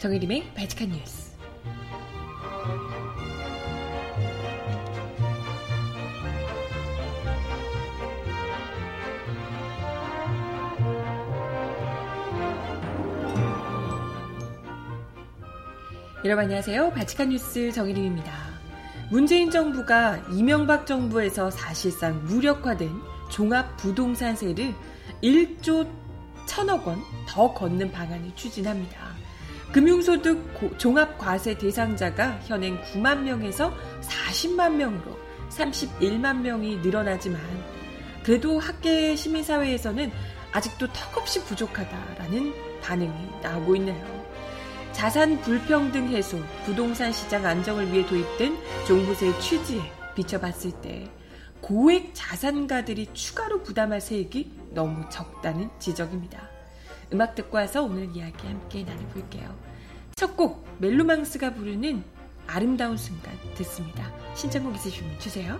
정혜림의 바칙한 뉴스. 여러분 안녕하세요. 바칙한 뉴스 정혜림입니다. 문재인 정부가 이명박 정부에서 사실상 무력화된 종합 부동산세를 1조 1천억 원 더 걷는 방안을 추진합니다. 금융소득 종합과세 대상자가 현행 9만 명에서 40만 명으로 31만 명이 늘어나지만 그래도 학계 시민사회에서는 아직도 턱없이 부족하다라는 반응이 나오고 있네요. 자산 불평등 해소, 부동산 시장 안정을 위해 도입된 종부세 취지에 비춰봤을 때 고액 자산가들이 추가로 부담할 세액이 너무 적다는 지적입니다. 음악 듣고 와서 오늘 이야기 함께 나눠볼게요. 첫 곡 멜로망스가 부르는 아름다운 순간 듣습니다. 신청곡 있으시면 주세요.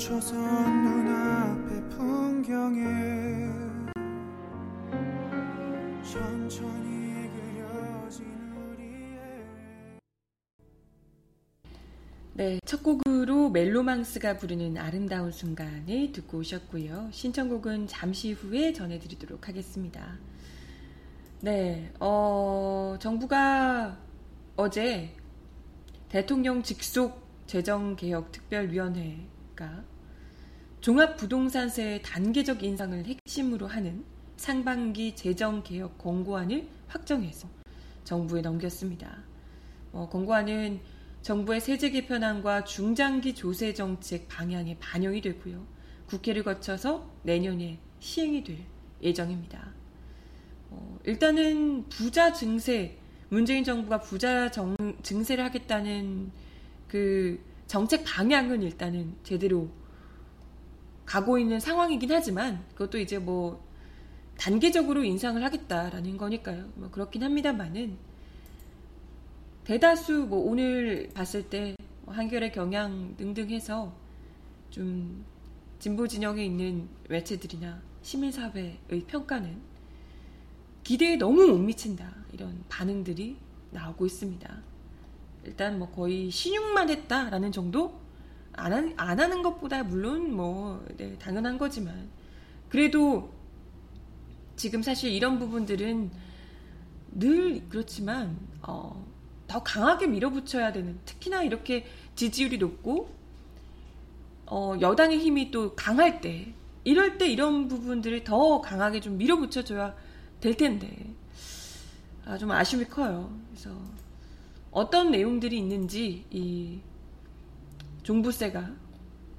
멈춰선 눈앞의 풍경에 천천히 네, 첫 곡으로 멜로망스가 부르는 아름다운 순간을 듣고 오셨고요. 신청곡은 잠시 후에 전해드리도록 하겠습니다. 네, 어, 정부가 어제 대통령 직속 재정개혁특별위원회 가 종합부동산세 단계적 인상을 핵심으로 하는 상반기 재정개혁 권고안을 확정해서 정부에 넘겼습니다. 어, 권고안은 정부의 세제 개편안과 중장기 조세 정책 방향에 반영이 되고요. 국회를 거쳐서 내년에 시행이 될 예정입니다. 어, 일단은 부자 증세, 문재인 정부가 부자 정, 증세를 하겠다는 그 정책 방향은 일단은 제대로 가고 있는 상황이긴 하지만 그것도 이제 뭐 단계적으로 인상을 하겠다라는 거니까요. 뭐 그렇긴 합니다만은 대다수 뭐 오늘 봤을 때뭐 한겨레 경향 등등 해서 좀 진보 진영에 있는 매체들이나 시민사회의 평가는 기대에 너무 못 미친다 이런 반응들이 나오고 있습니다. 일단 뭐 거의 신용만 했다라는 정도? 안, 하, 안 하는 것보다 물론 뭐 네, 당연한 거지만. 그래도 지금 사실 이런 부분들은 늘 그렇지만 어, 더 강하게 밀어붙여야 되는 특히나 이렇게 지지율이 높고 어, 여당의 힘이 또 강할 때 이럴 때 이런 부분들을 더 강하게 좀 밀어붙여줘야 될 텐데. 아, 좀 아쉬움이 커요. 그래서 어떤 내용들이 있는지 이 종부세가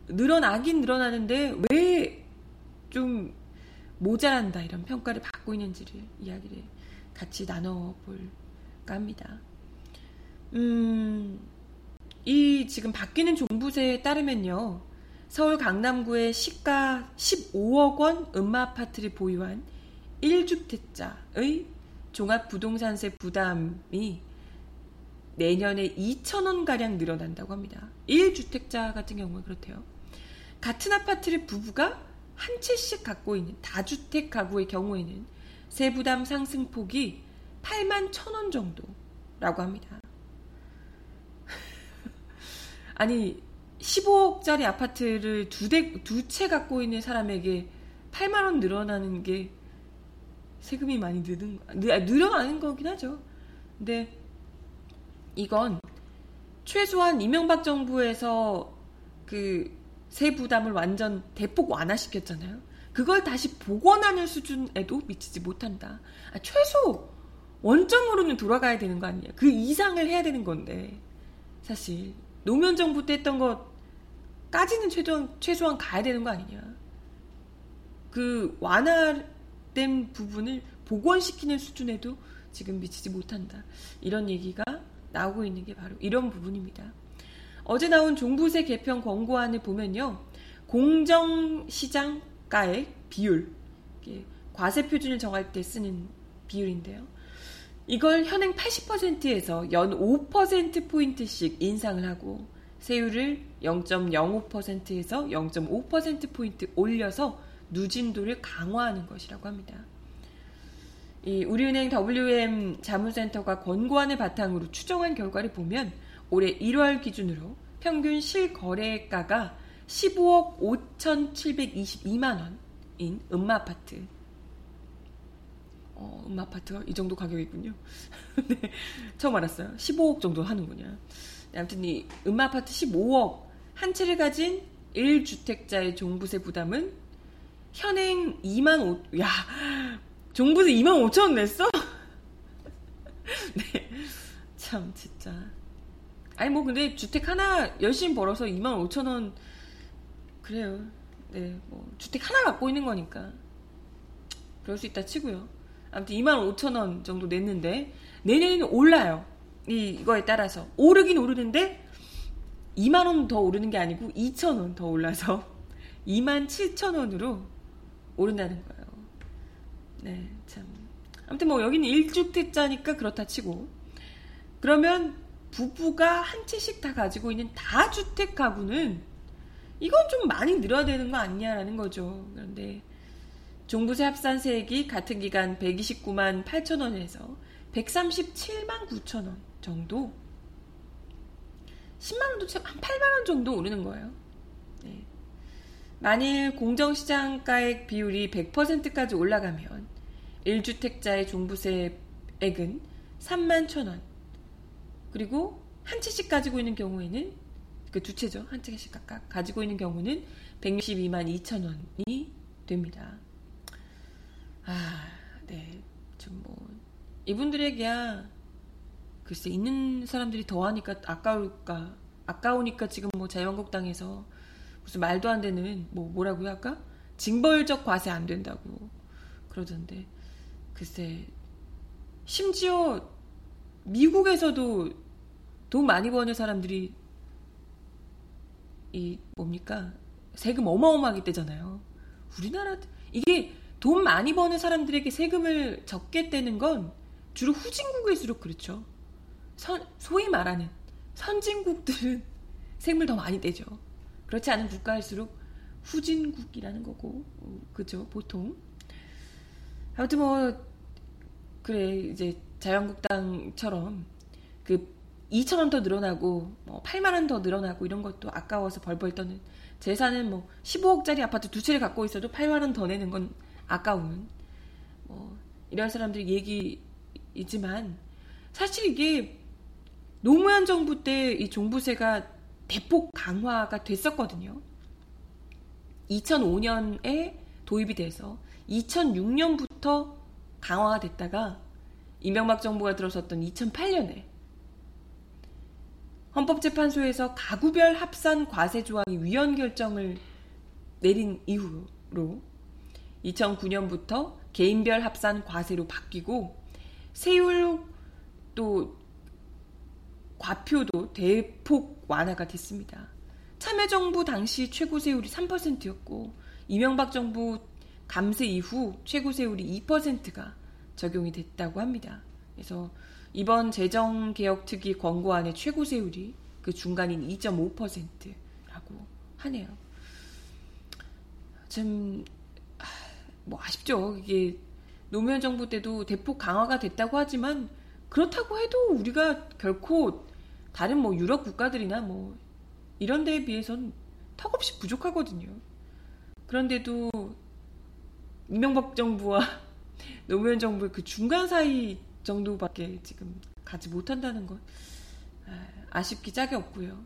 늘어나긴 늘어나는데 왜 좀 모자란다 이런 평가를 받고 있는지를 이야기를 같이 나눠볼까 합니다. 음, 이 지금 바뀌는 종부세에 따르면요. 서울 강남구의 시가 15억 원 음마 아파트를 보유한 1주택자의 종합부동산세 부담이 내년에 2천원 가량 늘어난다고 합니다. 1주택자 같은 경우는 그렇대요. 같은 아파트를 부부가 한 채씩 갖고 있는 다주택 가구의 경우에는 세부담 상승폭이 8만 1천원 정도라고 합니다. 아니 15억짜리 아파트를 두 대, 두 채 갖고 있는 사람에게 8만 원 늘어나는 게 세금이 많이 느는, 늘어나는 거긴 하죠. 근데 이건 최소한 이명박 정부에서 그 세 부담을 완전 대폭 완화시켰잖아요. 그걸 다시 복원하는 수준에도 미치지 못한다. 아, 최소 원점으로는 돌아가야 되는 거 아니냐. 그 이상을 해야 되는 건데 사실 노무현 정부 때 했던 것까지는 최소한, 최소한 가야 되는 거 아니냐. 그 완화된 부분을 복원시키는 수준에도 지금 미치지 못한다. 이런 얘기가 나오고 있는 게 바로 이런 부분입니다. 어제 나온 종부세 개편 권고안을 보면요. 공정시장가액 비율, 과세 표준을 정할 때 쓰는 비율인데요. 이걸 현행 80%에서 연 5%포인트씩 인상을 하고 세율을 0.05%에서 0.5%포인트 올려서 누진도를 강화하는 것이라고 합니다. 이 우리은행 WM 자문센터가 권고안을 바탕으로 추정한 결과를 보면 올해 1월 기준으로 평균 실거래가가 15억 5,722만 원인 음마아파트. 어, 음마아파트가 이 정도 가격이군요. 네, 처음 알았어요. 15억 정도 하는군요. 네, 아무튼 이 음마아파트 15억 한 채를 가진 1주택자의 종부세 부담은 현행 2만 5, 야, 종부세 2만 5천 원 냈어? 네. 참, 진짜. 아니, 뭐, 근데 주택 하나 열심히 벌어서 2만 5천 원, 그래요. 네, 뭐, 주택 하나 갖고 있는 거니까. 그럴 수 있다 치고요. 아무튼 2만 5천 원 정도 냈는데, 내년에는 올라요. 이, 이거에 따라서. 오르긴 오르는데, 2만 원 더 오르는 게 아니고, 2천 원 더 올라서, 2만 7천 원으로 오른다는 거예요. 네, 참. 아무튼 뭐 여기는 1주택자니까 그렇다 치고. 그러면 부부가 한 채씩 다 가지고 있는 다주택 가구는 이건 좀 많이 늘어야 되는 거 아니냐라는 거죠. 그런데 종부세 합산세액이 같은 기간 129만 8천 원에서 137만 9천 원 정도 10만 원도 한 8만 원 정도 오르는 거예요. 네. 만일 공정시장가액 비율이 100%까지 올라가면 1주택자의 종부세액은 3만 1천원 그리고 한 채씩 가지고 있는 경우에는 그 두 채죠. 한 채씩 각각 가지고 있는 경우는 162만 2천 원이 됩니다. 아, 네. 좀 뭐, 이분들에게야, 글쎄, 있는 사람들이 더하니까 아까울까, 아까우니까 지금 뭐 자유한국당에서 무슨 말도 안 되는 뭐 뭐라고요 아까 징벌적 과세 안 된다고 그러던데 글쎄 심지어 미국에서도 돈 많이 버는 사람들이 이 뭡니까 세금 어마어마하게 떼잖아요. 우리나라 이게 돈 많이 버는 사람들에게 세금을 적게 떼는 건 주로 후진국일수록 그렇죠. 선, 소위 말하는 선진국들은 세금을 더 많이 떼죠. 그렇지 않은 국가일수록 후진국이라는 거고, 그죠, 보통. 아무튼 뭐, 그래, 이제 자유한국당처럼 그 2천 원 더 늘어나고, 뭐 8만 원 더 늘어나고 이런 것도 아까워서 벌벌 떠는 재산은 뭐 15억짜리 아파트 두 채를 갖고 있어도 8만 원 더 내는 건 아까운, 뭐, 이런 사람들 얘기이지만, 사실 이게 노무현 정부 때 이 종부세가 대폭 강화가 됐었거든요. 2005년에 도입이 돼서 2006년부터 강화가 됐다가 이명박 정부가 들어섰던 2008년에 헌법재판소에서 가구별 합산 과세 조항이 위헌 결정을 내린 이후로 2009년부터 개인별 합산 과세로 바뀌고 세율 또 과표도 대폭 완화가 됐습니다. 참여정부 당시 최고 세율이 3%였고 이명박 정부 감세 이후 최고 세율이 2%가 적용이 됐다고 합니다. 그래서 이번 재정 개혁 특위 권고안의 최고 세율이 그 중간인 2.5%라고 하네요. 좀, 뭐 아쉽죠. 이게 노무현 정부 때도 대폭 강화가 됐다고 하지만 그렇다고 해도 우리가 결코 다른 뭐 유럽 국가들이나 뭐 이런 데에 비해선 턱없이 부족하거든요. 그런데도 이명박 정부와 노무현 정부의 그 중간 사이 정도밖에 지금 가지 못한다는 건 아, 아쉽기 짝이 없고요.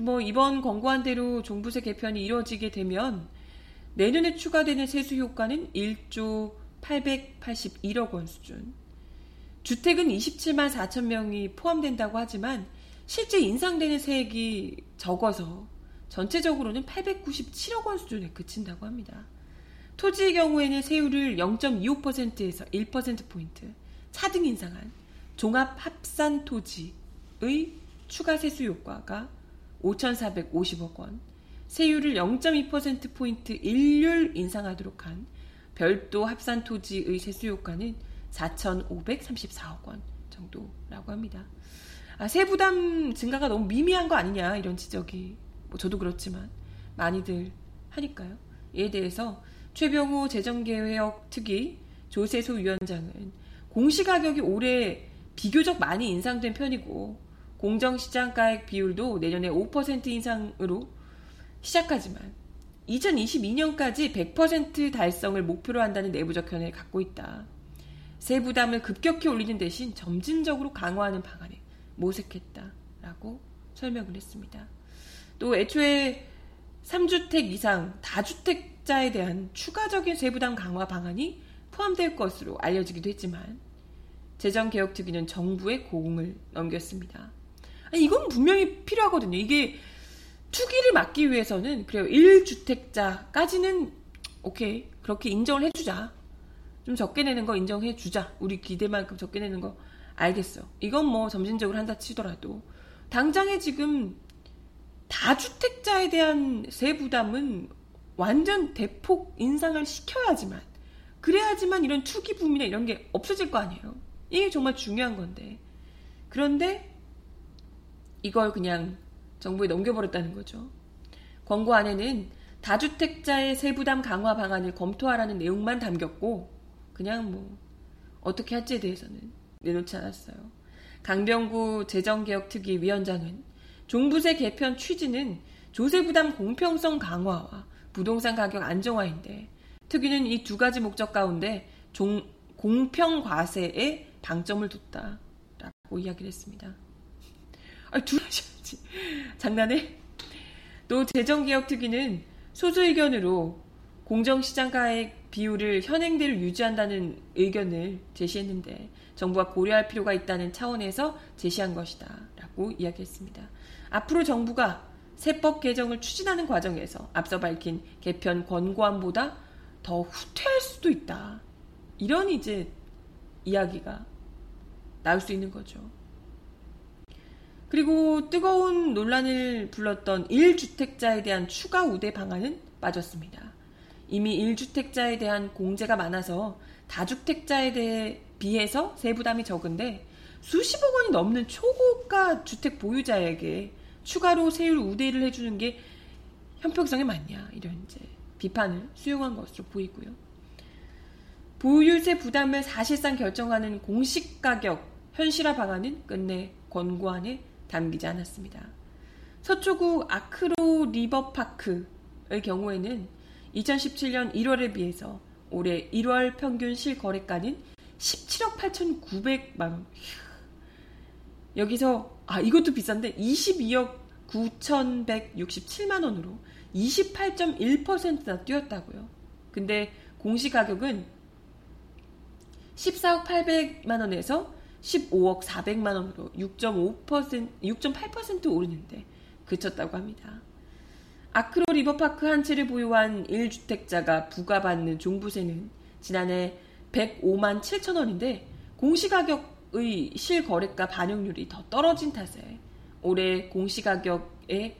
뭐 이번 권고한 대로 종부세 개편이 이루어지게 되면 내년에 추가되는 세수 효과는 1조 881억 원 수준. 주택은 27만 4천 명이 포함된다고 하지만 실제 인상되는 세액이 적어서 전체적으로는 897억 원 수준에 그친다고 합니다. 토지의 경우에는 세율을 0.25%에서 1%포인트 차등 인상한 종합 합산 토지의 추가 세수 효과가 5,450억 원, 세율을 0.2%포인트 일률 인상하도록 한 별도 합산 토지의 세수 효과는 4,534억 원 정도라고 합니다. 아, 세부담 증가가 너무 미미한 거 아니냐 이런 지적이 뭐 저도 그렇지만 많이들 하니까요. 이에 대해서 최병호 재정개혁 특위 조세소 위원장은 공시가격이 올해 비교적 많이 인상된 편이고 공정시장가액 비율도 내년에 5% 인상으로 시작하지만 2022년까지 100% 달성을 목표로 한다는 내부적 견해를 갖고 있다. 세부담을 급격히 올리는 대신 점진적으로 강화하는 방안에 모색했다라고 설명을 했습니다. 또 애초에 3주택 이상 다주택 자에 대한 추가적인 세부담 강화 방안이 포함될 것으로 알려지기도 했지만 재정개혁특위는 정부의 공을 넘겼습니다. 아니, 이건 분명히 필요하거든요. 이게 투기를 막기 위해서는 그래요. 1주택자까지는 오케이 그렇게 인정을 해주자. 좀 적게 내는 거 인정해주자. 우리 기대만큼 적게 내는 거 알겠어. 이건 뭐 점진적으로 한다 치더라도 당장에 지금 다주택자에 대한 세부담은 완전 대폭 인상을 시켜야지만 그래야지만 이런 투기 붐이나 이런 게 없어질 거 아니에요. 이게 정말 중요한 건데 그런데 이걸 그냥 정부에 넘겨버렸다는 거죠. 권고 안에는 다주택자의 세부담 강화 방안을 검토하라는 내용만 담겼고 그냥 뭐 어떻게 할지에 대해서는 내놓지 않았어요. 강병구 재정개혁특위 위원장은 종부세 개편 취지는 조세 부담 공평성 강화와 부동산 가격 안정화인데 특위는 이 두 가지 목적 가운데 종, 공평 과세에 방점을 뒀다 라고 이야기를 했습니다. 아, 둘 하셔야지. 장난해? 또 재정개혁특위는 소수 의견으로 공정시장가액 비율을 현행대로 유지한다는 의견을 제시했는데 정부가 고려할 필요가 있다는 차원에서 제시한 것이다. 라고 이야기했습니다. 앞으로 정부가 세법 개정을 추진하는 과정에서 앞서 밝힌 개편 권고안보다 더 후퇴할 수도 있다. 이런 이제 이야기가 나올 수 있는 거죠. 그리고 뜨거운 논란을 불렀던 1주택자에 대한 추가 우대 방안은 빠졌습니다. 이미 1주택자에 대한 공제가 많아서 다주택자에 대해 비해서 세부담이 적은데 수십억 원이 넘는 초고가 주택 보유자에게 추가로 세율 우대를 해주는 게 형평성에 맞냐 이런 이제 비판을 수용한 것으로 보이고요. 보유세 부담을 사실상 결정하는 공식 가격 현실화 방안은 끝내 권고안에 담기지 않았습니다. 서초구 아크로 리버파크의 경우에는 2017년 1월에 비해서 올해 1월 평균 실거래가는 17억 8,900만 원. 여기서 아 이것도 비싼데 22억 9,167만 원으로 28.1%나 뛰었다고요. 근데 공시 가격은 14억 800만 원에서 15억 400만 원으로 6.5% 6.8% 오르는데 그쳤다고 합니다. 아크로 리버파크 한 채를 보유한 1주택자가 부과받는 종부세는 지난해 105만 7천 원인데 공시가격 의 실거래가 반영률이 더 떨어진 탓에 올해 공시가격에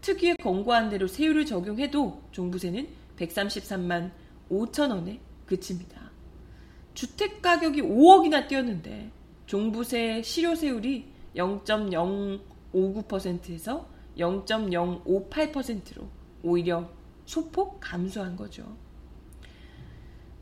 특유의 권고한 대로 세율을 적용해도 종부세는 133만 5천 원에 그칩니다. 주택 가격이 5억이나 뛰었는데 종부세 실효세율이 0.059%에서 0.058%로 오히려 소폭 감소한 거죠.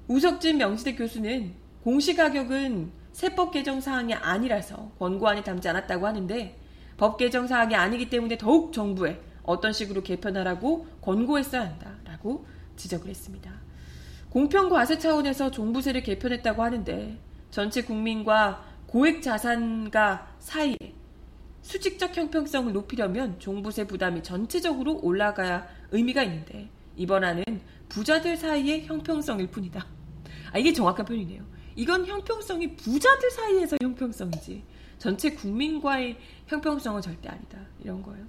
우석진 명지대 교수는 공시가격은 세법 개정 사항이 아니라서 권고안에 담지 않았다고 하는데 법 개정 사항이 아니기 때문에 더욱 정부에 어떤 식으로 개편하라고 권고했어야 한다라고 지적을 했습니다. 공평 과세 차원에서 종부세를 개편했다고 하는데 전체 국민과 고액 자산가 사이에 수직적 형평성을 높이려면 종부세 부담이 전체적으로 올라가야 의미가 있는데 이번 안은 부자들 사이의 형평성일 뿐이다. 아, 이게 정확한 표현이네요. 이건 형평성이 부자들 사이에서 형평성이지 전체 국민과의 형평성은 절대 아니다. 이런 거예요.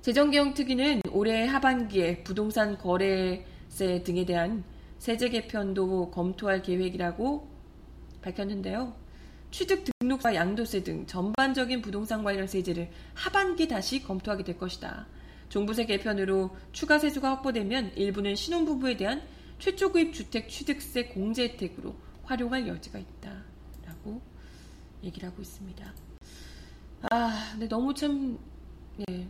재정개혁 특위는 올해 하반기에 부동산 거래세 등에 대한 세제 개편도 검토할 계획이라고 밝혔는데요. 취득 등록과 양도세 등 전반적인 부동산 관련 세제를 하반기 다시 검토하게 될 것이다. 종부세 개편으로 추가 세수가 확보되면 일부는 신혼부부에 대한 최초 구입 주택 취득세 공제 혜택으로 활용할 여지가 있다. 라고 얘기를 하고 있습니다. 아, 근데 너무 참, 예.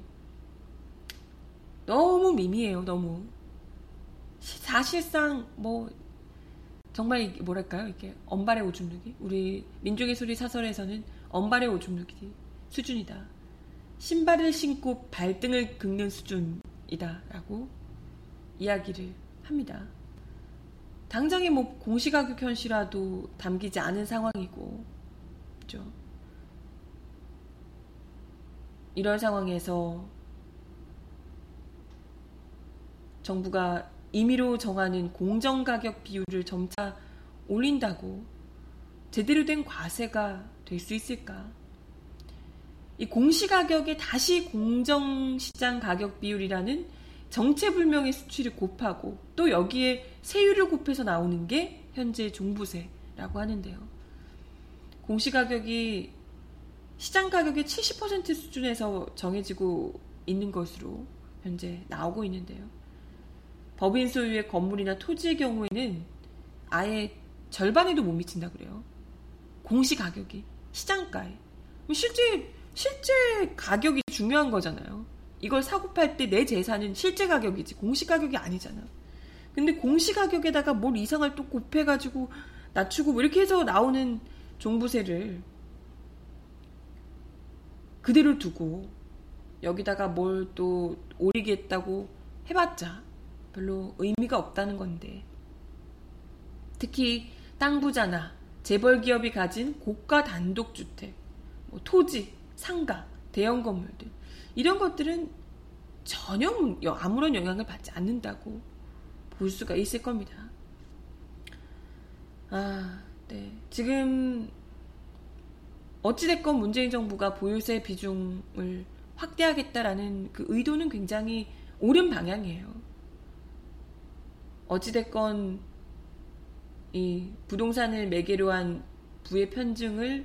너무 미미해요, 너무. 사실상, 뭐, 정말 뭐랄까요? 이게 엄발의 오줌 누기? 우리 민중의 소리 사설에서는 엄발의 오줌 누기 수준이다. 신발을 신고 발등을 긁는 수준이다라고 이야기를 합니다. 당장에 뭐 공시가격 현실화도 담기지 않은 상황이고, 그죠? 이런 상황에서 정부가 임의로 정하는 공정가격 비율을 점차 올린다고 제대로 된 과세가 될 수 있을까? 이 공시가격에 다시 공정시장 가격 비율이라는 정체불명의 수치를 곱하고 또 여기에 세율을 곱해서 나오는 게 현재 종부세라고 하는데요. 공시가격이 시장 가격의 70% 수준에서 정해지고 있는 것으로 현재 나오고 있는데요. 법인 소유의 건물이나 토지의 경우에는 아예 절반에도 못 미친다 그래요. 공시 가격이 시장가에 실제 실제 가격이 중요한 거잖아요. 이걸 사고 팔 때 내 재산은 실제 가격이지 공시 가격이 아니잖아. 근데 공시 가격에다가 뭘 이상을 또 곱해가지고 낮추고 뭐 이렇게 해서 나오는 종부세를 그대로 두고 여기다가 뭘또 올리겠다고 해봤자 별로 의미가 없다는 건데. 특히 땅 부자나 재벌 기업이 가진 고가 단독주택, 뭐 토지, 상가, 대형 건물들 이런 것들은 전혀 아무런 영향을 받지 않는다고 볼 수가 있을 겁니다. 아, 네. 지금 어찌됐건 문재인 정부가 보유세 비중을 확대하겠다라는 그 의도는 굉장히 옳은 방향이에요. 어찌됐건 이 부동산을 매개로 한 부의 편증을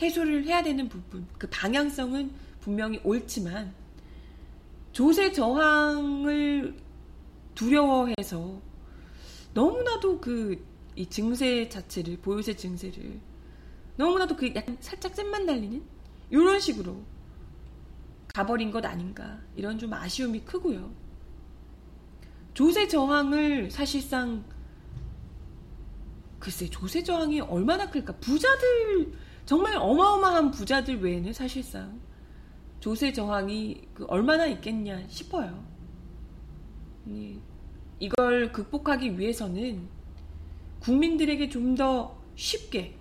해소를 해야 되는 부분, 그 방향성은 분명히 옳지만 조세 저항을 두려워해서 너무나도 그 이 증세 자체를 보유세 증세를 너무나도 그 약간 살짝 잼만 달리는 이런 식으로 가버린 것 아닌가 이런 좀 아쉬움이 크고요. 조세 저항을 사실상 글쎄 조세 저항이 얼마나 클까 부자들 정말 어마어마한 부자들 외에는 사실상 조세 저항이 그 얼마나 있겠냐 싶어요. 이걸 극복하기 위해서는 국민들에게 좀 더 쉽게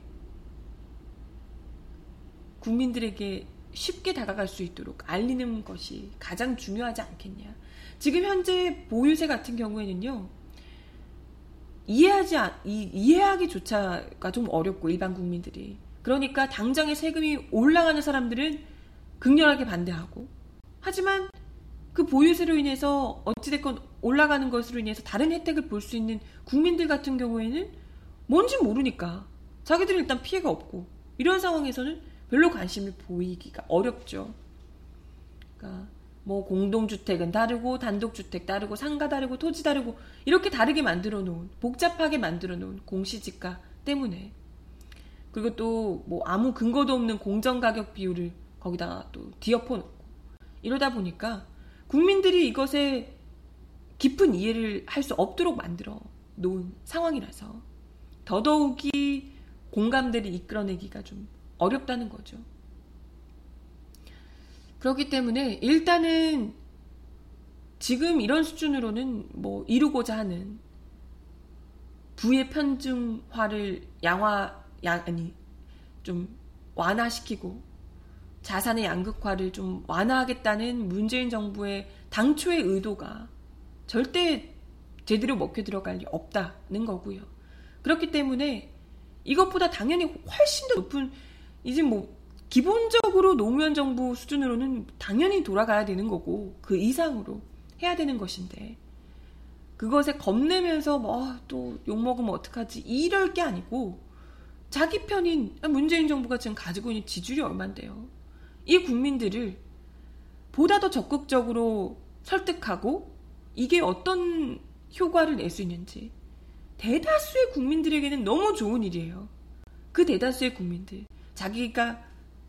국민들에게 쉽게 다가갈 수 있도록 알리는 것이 가장 중요하지 않겠냐. 지금 현재 보유세 같은 경우에는요. 이해하지 이, 이해하기조차가 좀 어렵고 일반 국민들이 그러니까 당장의 세금이 올라가는 사람들은 극렬하게 반대하고 하지만 그 보유세로 인해서 어찌됐건 올라가는 것으로 인해서 다른 혜택을 볼 수 있는 국민들 같은 경우에는 뭔지 모르니까 자기들은 일단 피해가 없고 이런 상황에서는 별로 관심을 보이기가 어렵죠. 그러니까 뭐 공동주택은 다르고 단독주택 다르고 상가 다르고 토지 다르고 이렇게 다르게 만들어 놓은 복잡하게 만들어 놓은 공시지가 때문에 그리고 또 뭐 아무 근거도 없는 공정가격 비율을 거기다가 또 뒤엎어 놓고 이러다 보니까 국민들이 이것에 깊은 이해를 할 수 없도록 만들어 놓은 상황이라서 더더욱이 공감대를 이끌어내기가 좀 어렵다는 거죠. 그렇기 때문에 일단은 지금 이런 수준으로는 뭐 이루고자 하는 부의 편중화를 양화, 양, 아니, 좀 완화시키고 자산의 양극화를 좀 완화하겠다는 문재인 정부의 당초의 의도가 절대 제대로 먹혀 들어갈 리 없다는 거고요. 그렇기 때문에 이것보다 당연히 훨씬 더 높은 이제 뭐 기본적으로 노무현 정부 수준으로는 당연히 돌아가야 되는 거고 그 이상으로 해야 되는 것인데 그것에 겁내면서 뭐또 욕먹으면 어떡하지 이럴 게 아니고 자기 편인 문재인 정부가 지금 가지고 있는 지지율이 얼만데요. 이 국민들을 보다 더 적극적으로 설득하고 이게 어떤 효과를 낼 수 있는지 대다수의 국민들에게는 너무 좋은 일이에요. 그 대다수의 국민들 자기가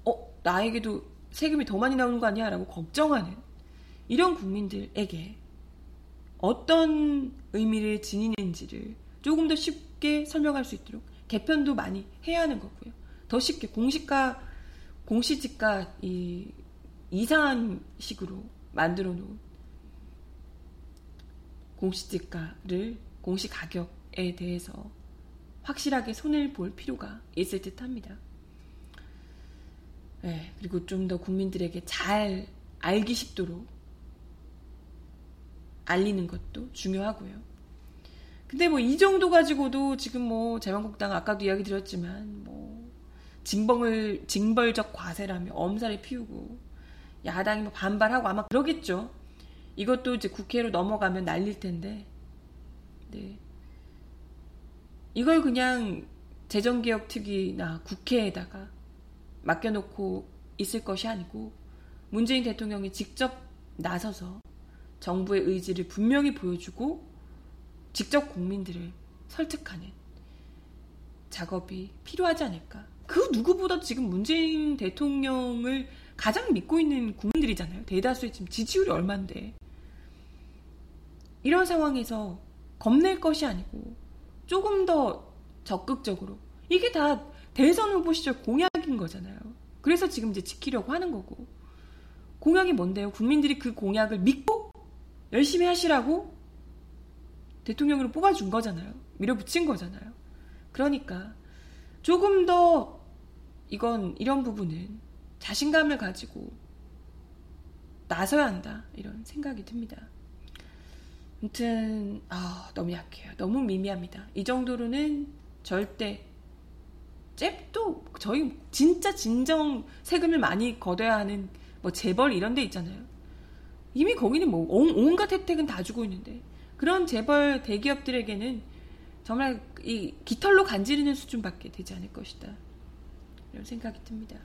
어 나에게도 세금이 더 많이 나오는 거 아니야? 라고 걱정하는 이런 국민들에게 어떤 의미를 지니는지를 조금 더 쉽게 설명할 수 있도록 개편도 많이 해야 하는 거고요. 더 쉽게 공시가 공시지가 이 이상한 식으로 만들어 놓은 공시지가를 공시 가격에 대해서 확실하게 손을 볼 필요가 있을 듯 합니다. 네, 그리고 좀 더 국민들에게 잘 알기 쉽도록 알리는 것도 중요하고요. 근데 뭐 이 정도 가지고도 지금 뭐 자유한국당 아까도 이야기 드렸지만 뭐 징벌을 징벌적 과세라며 엄살을 피우고 야당이 뭐 반발하고 아마 그러겠죠. 이것도 이제 국회로 넘어가면 날릴 텐데, 네. 이걸 그냥 재정개혁 특위나 국회에다가 맡겨놓고 있을 것이 아니고 문재인 대통령이 직접 나서서 정부의 의지를 분명히 보여주고 직접 국민들을 설득하는 작업이 필요하지 않을까. 그 누구보다 지금 문재인 대통령을 가장 믿고 있는 국민들이잖아요. 대다수의 지금 지지율이 얼만데. 이런 상황에서 겁낼 것이 아니고 조금 더 적극적으로 이게 다 대선 후보 시절 공약인 거잖아요. 그래서 지금 이제 지키려고 하는 거고. 공약이 뭔데요? 국민들이 그 공약을 믿고 열심히 하시라고 대통령으로 뽑아준 거잖아요. 밀어붙인 거잖아요. 그러니까 조금 더 이건 이런 부분은 자신감을 가지고 나서야 한다 이런 생각이 듭니다. 아무튼 아, 너무 약해요. 너무 미미합니다. 이 정도로는 절대 잽도 저희 진짜 진정 세금을 많이 걷어야 하는 뭐 재벌 이런 데 있잖아요. 이미 거기는 뭐 온, 갖 혜택은 다 주고 있는데 그런 재벌 대기업들에게는 정말 이 깃털로 간지르는 수준밖에 되지 않을 것이다. 이런 생각이 듭니다.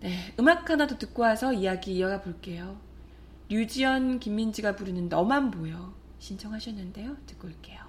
네, 음악 하나 더 듣고 와서 이야기 이어가 볼게요. 류지연, 김민지가 부르는 너만 보여 신청하셨는데요. 듣고 올게요.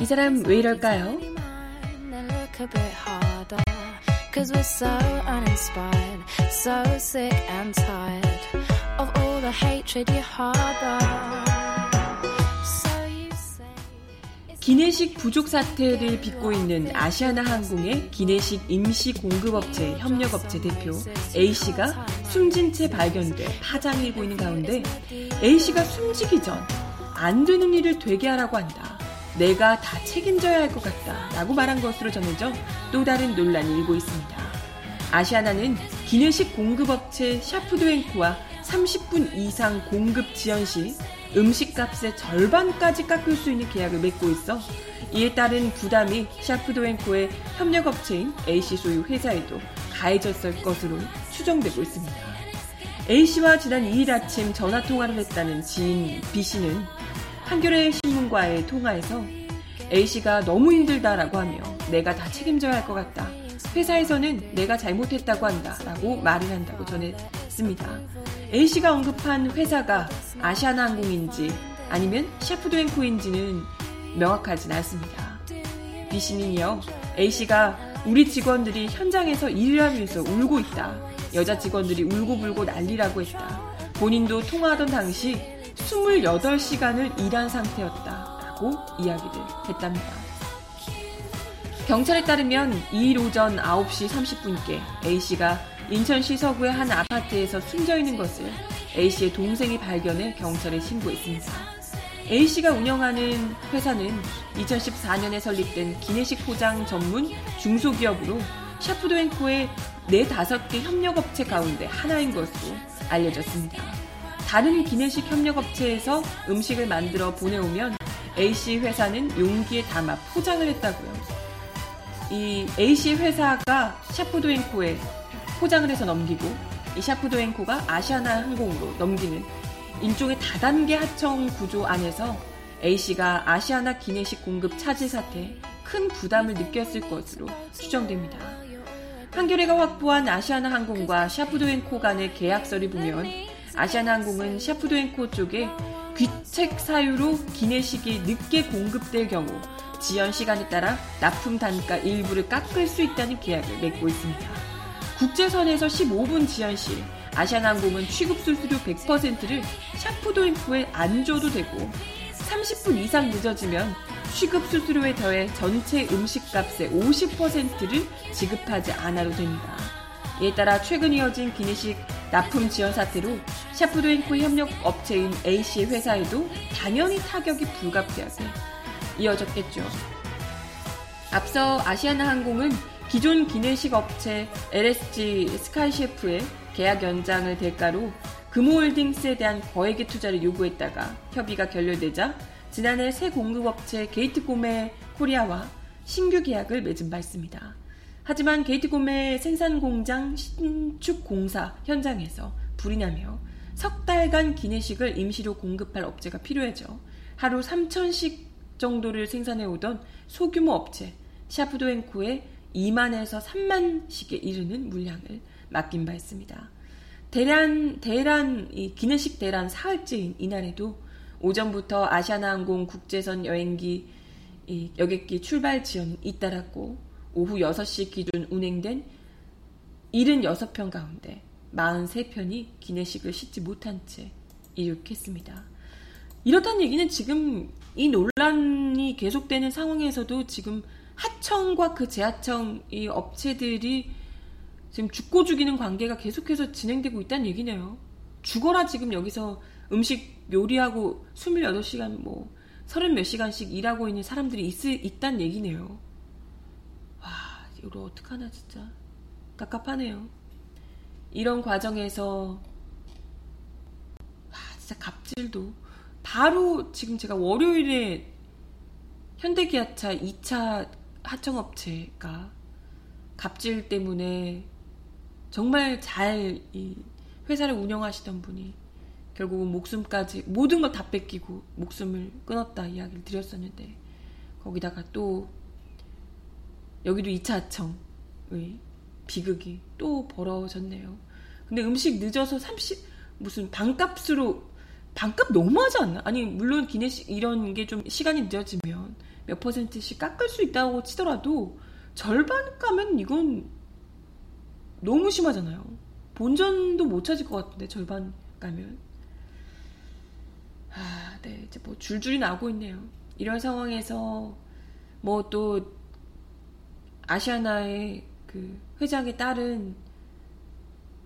이 사람 왜 이럴까요? 기내식 부족 사태를 빚고 있는 아시아나 항공의 기내식 임시 공급업체 협력업체 대표 A씨가 숨진 채 발견돼 파장이 일고 있는 가운데 A씨가 숨지기 전 안 되는 일을 되게 하라고 한다. 내가 다 책임져야 할 것 같다. 라고 말한 것으로 전해져 또 다른 논란이 일고 있습니다. 아시아나는 기내식 공급업체 샤프드앤코와 30분 이상 공급 지연 시 음식값의 절반까지 깎을 수 있는 계약을 맺고 있어 이에 따른 부담이 샤프도앤코의 협력업체인 A씨 소유 회사에도 가해졌을 것으로 추정되고 있습니다. A씨와 지난 2일 아침 전화 통화를 했다는 지인 B씨는 한겨레 신문과의 통화에서 A씨가 너무 힘들다라고 하며 내가 다 책임져야 할 것 같다. 회사에서는 내가 잘못했다고 한다. 라고 말을 한다고 전했습니다. A씨가 언급한 회사가 아시아나 항공인지 아니면 셰프드앤코인지는 명확하진 않습니다. B씨는 이어 A씨가 우리 직원들이 현장에서 일을 하면서 울고 있다. 여자 직원들이 울고불고 난리라고 했다. 본인도 통화하던 당시 28시간을 일한 상태였다. 라고 이야기를 했답니다. 경찰에 따르면 2일 오전 9시 30분께 A씨가 인천시 서구의 한 아파트에서 숨져 있는 것을 A씨의 동생이 발견해 경찰에 신고했습니다. A씨가 운영하는 회사는 2014년에 설립된 기내식 포장 전문 중소기업으로 샤프도앤코의 4, 5개 협력업체 가운데 하나인 것으로 알려졌습니다. 다른 기내식 협력업체에서 음식을 만들어 보내오면 A씨 회사는 용기에 담아 포장을 했다고요. 이 A씨 회사가 샤프도앤코에 포장을 해서 넘기고 이 샤프도앤코가 아시아나 항공으로 넘기는 일종의 다단계 하청 구조 안에서 A씨가 아시아나 기내식 공급 차질 사태에 큰 부담을 느꼈을 것으로 추정됩니다. 한겨레가 확보한 아시아나 항공과 샤프도앤코 간의 계약서를 보면 아시아나 항공은 샤프도앤코 쪽에 귀책 사유로 기내식이 늦게 공급될 경우 지연 시간에 따라 납품 단가 일부를 깎을 수 있다는 계약을 맺고 있습니다. 국제선에서 15분 지연 시 아시아나항공은 취급 수수료 100%를 샤프도인프에 안 줘도 되고 30분 이상 늦어지면 취급 수수료에 더해 전체 음식값의 50%를 지급하지 않아도 됩니다. 이에 따라 최근 이어진 기내식 납품 지연 사태로 샤프도인코 협력 업체인 A씨 회사에도 당연히 타격이 불가피하게 이어졌겠죠. 앞서 아시아나 항공은 기존 기내식 업체 LSG 스카이셰프의 계약 연장을 대가로 금호홀딩스에 대한 거액의 투자를 요구했다가 협의가 결렬되자 지난해 새 공급업체 게이트고메 코리아와 신규 계약을 맺은 바 있습니다. 하지만 게이트고메 생산 공장 신축 공사 현장에서 불이 나며 석 달간 기내식을 임시로 공급할 업체가 필요해져 하루 3천씩 정도를 생산해 오던 소규모 업체 샤프도앤코에 2만에서 3만씩에 이르는 물량을 맡긴 바 있습니다. 대란, 대란, 이 기내식 대란 사흘째인 이날에도 오전부터 아시아나항공 국제선 여행기 이 여객기 출발 지연이 잇따랐고 오후 6시 기준 운행된 76편 가운데 43편이 기내식을 싣지 못한 채 이륙했습니다. 이렇다는 얘기는 지금 이 논란이 계속되는 상황에서도 지금 하청과 그 재하청 이 업체들이 지금 죽고 죽이는 관계가 계속해서 진행되고 있다는 얘기네요. 죽어라 지금 여기서 음식 요리하고 28시간 뭐 30 몇 시간씩 일하고 있는 사람들이 있, 있단 얘기네요. 와, 이거 어떡하나 진짜. 깝깝하네요. 이런 과정에서 와, 진짜 갑질도 바로 지금 제가 월요일에 현대기아차 2차 하청업체가 갑질 때문에 정말 잘 회사를 운영하시던 분이 결국은 목숨까지 모든 걸 다 뺏기고 목숨을 끊었다 이야기를 드렸었는데 거기다가 또 여기도 2차 하청의 비극이 또 벌어졌네요. 근데 음식 늦어서 30 무슨 반값으로 반값 너무하지 않나? 아니 물론 기내식 이런 게 좀 시간이 늦어지면 몇 퍼센트씩 깎을 수 있다고 치더라도 절반 가면 이건 너무 심하잖아요. 본전도 못 찾을 것 같은데 절반 가면. 아, 네 이제 뭐 줄줄이 나오고 있네요. 이런 상황에서 뭐 또 아시아나의 그 회장의 딸은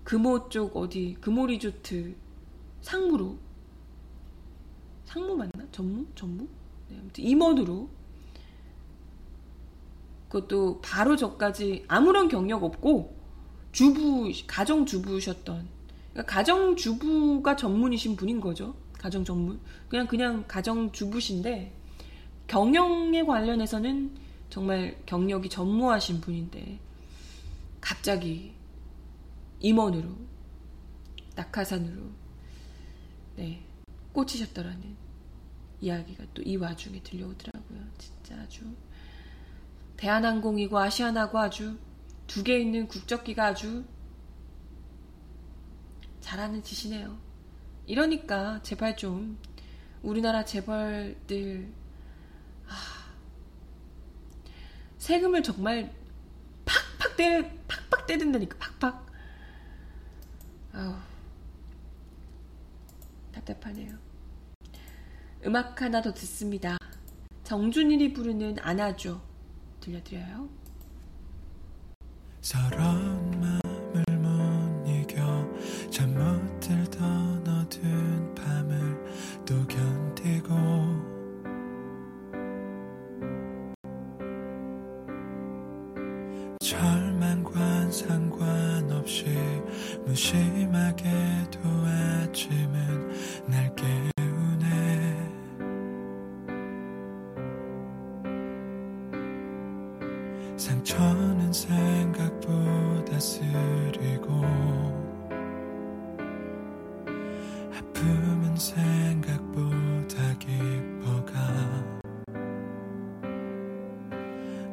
금호 쪽 어디 금호 리조트 상무로 상무 맞나? 전무? 전무? 네, 아무튼 임원으로 그것도 바로 저까지 아무런 경력 없고 주부 가정 주부셨던 그러니까 가정 주부가 전문이신 분인 거죠. 가정 전문 그냥 그냥 가정 주부신데 경영에 관련해서는 정말 경력이 전무하신 분인데 갑자기 임원으로 낙하산으로 네 꽂히셨더라는 이야기가 또 이 와중에 들려오더라고요. 진짜 아주 대한항공이고 아시아나고 아주 두 개 있는 국적기가 아주 잘하는 짓이네요. 이러니까 제발 좀 우리나라 재벌들 아, 세금을 정말 팍팍 때 팍팍 때린다니까 팍팍 아우 답답하네요. 음악 하나 더 듣습니다. 정준일이 부르는 안아줘 들려드려요. 서러운 상처는 생각보다 쓰리고 아픔은 생각보다 깊어가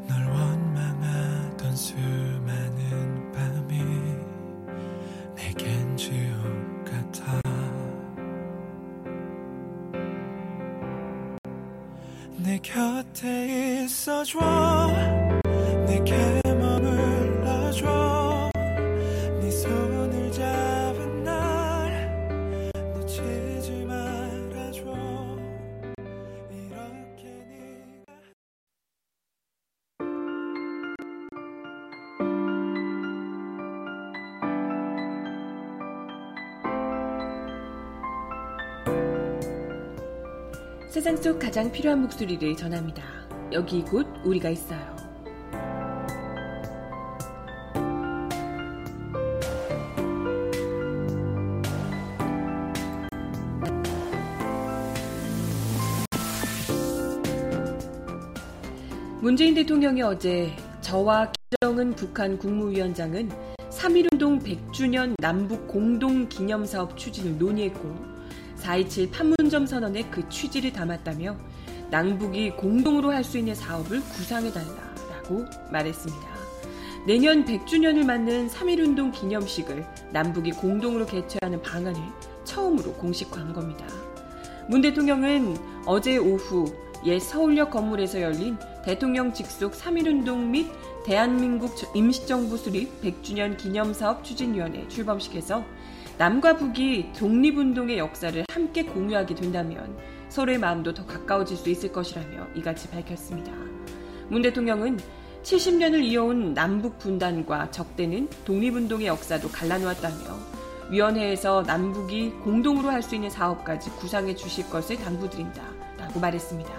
널 원망하던 수많은 밤이 내겐 지옥 같아. 내 곁에 있어줘 세상 속 가장 필요한 목소리를 전합니다. 여기 곧 우리가 있어요. 문재인 대통령이 어제 저와 김정은 북한 국무위원장은 3.1운동 100주년 남북 공동 기념사업 추진을 논의했고 4.27 판문점 선언에 그 취지를 담았다며 남북이 공동으로 할 수 있는 사업을 구상해달라고 말했습니다. 내년 100주년을 맞는 3.1운동 기념식을 남북이 공동으로 개최하는 방안을 처음으로 공식화한 겁니다. 문 대통령은 어제 오후 옛 서울역 건물에서 열린 대통령 직속 3.1운동 및 대한민국 임시정부 수립 100주년 기념사업 추진위원회 출범식에서 남과 북이 독립운동의 역사를 함께 공유하게 된다면 서로의 마음도 더 가까워질 수 있을 것이라며 이같이 밝혔습니다. 문 대통령은 70년을 이어온 남북 분단과 적대는 독립운동의 역사도 갈라놓았다며 위원회에서 남북이 공동으로 할 수 있는 사업까지 구상해 주실 것을 당부드린다 라고 말했습니다.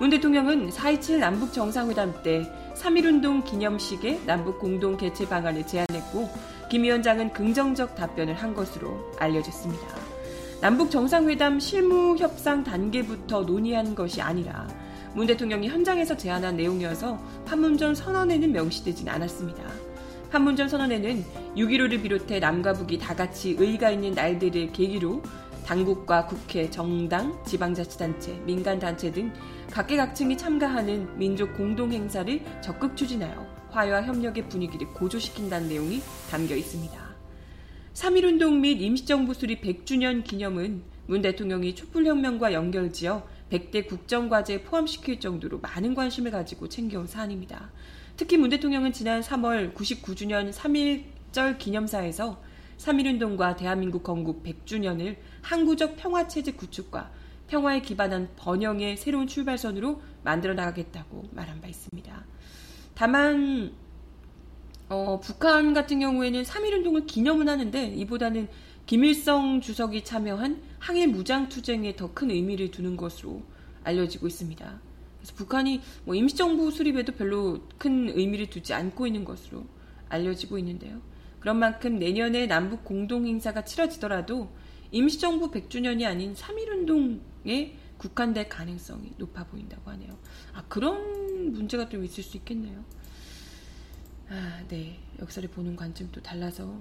문 대통령은 4.27 남북 정상회담 때 3.1운동 기념식에 남북 공동 개최 방안을 제안했고 김 위원장은 긍정적 답변을 한 것으로 알려졌습니다. 남북 정상회담 실무 협상 단계부터 논의한 것이 아니라 문 대통령이 현장에서 제안한 내용이어서 판문점 선언에는 명시되진 않았습니다. 판문점 선언에는 6.15를 비롯해 남과 북이 다 같이 의의가 있는 날들을 계기로 당국과 국회, 정당, 지방자치단체, 민간단체 등 각계각층이 참가하는 민족 공동 행사를 적극 추진하여 화해와 협력의 분위기를 고조시킨다는 내용이 담겨 있습니다. 3.1운동 및 임시정부 수립 100주년 기념은 문 대통령이 촛불혁명과 연결지어 100대 국정과제에 포함시킬 정도로 많은 관심을 가지고 챙겨온 사안입니다. 특히 문 대통령은 지난 3월 99주년 3.1절 기념사에서 3.1운동과 대한민국 건국 100주년을 항구적 평화체제 구축과 평화에 기반한 번영의 새로운 출발선으로 만들어 나가겠다고 말한 바 있습니다. 다만 어, 북한 같은 경우에는 3.1운동을 기념은 하는데 이보다는 김일성 주석이 참여한 항일 무장투쟁에 더 큰 의미를 두는 것으로 알려지고 있습니다. 그래서 북한이 뭐 임시정부 수립에도 별로 큰 의미를 두지 않고 있는 것으로 알려지고 있는데요. 그런 만큼 내년에 남북 공동행사가 치러지더라도 임시정부 100주년이 아닌 3.1운동에 국한될 가능성이 높아 보인다고 하네요. 아, 그런 문제가 좀 있을 수 있겠네요. 아, 네. 역사를 보는 관점도 달라서.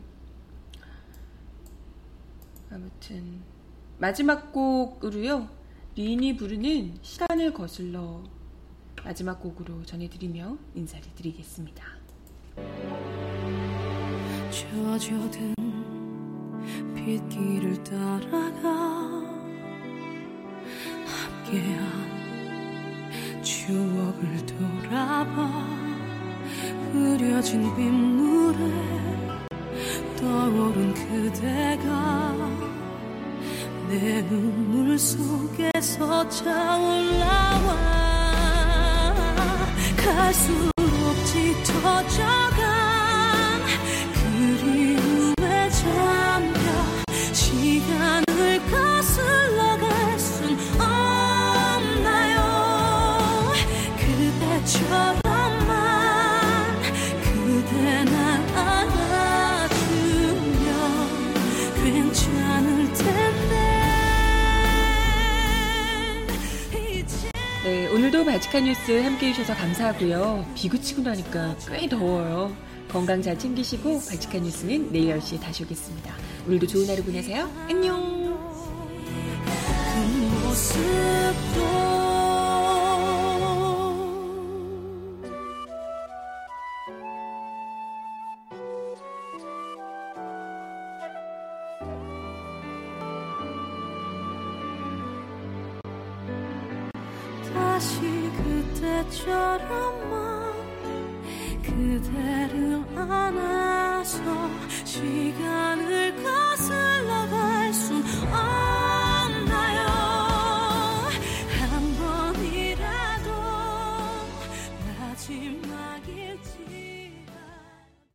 아무튼, 마지막 곡으로요. 리인이 부르는 시간을 거슬러 마지막 곡으로 전해드리며 인사를 드리겠습니다. 젖어든 빗길을 따라가 함께한 추억을 돌아봐. 흐려진 빗물에 떠오른 그대가 내 눈물 속에서 차올라와. 갈수록 오늘도 바지칸 뉴스 함께 해 주셔서 감사하고요. 비그치고 나니까 꽤 더워요. 건강 잘 챙기시고 바지칸 뉴스는 내일 10시에 다시 오겠습니다. 오늘도 좋은 하루 보내세요. 안녕!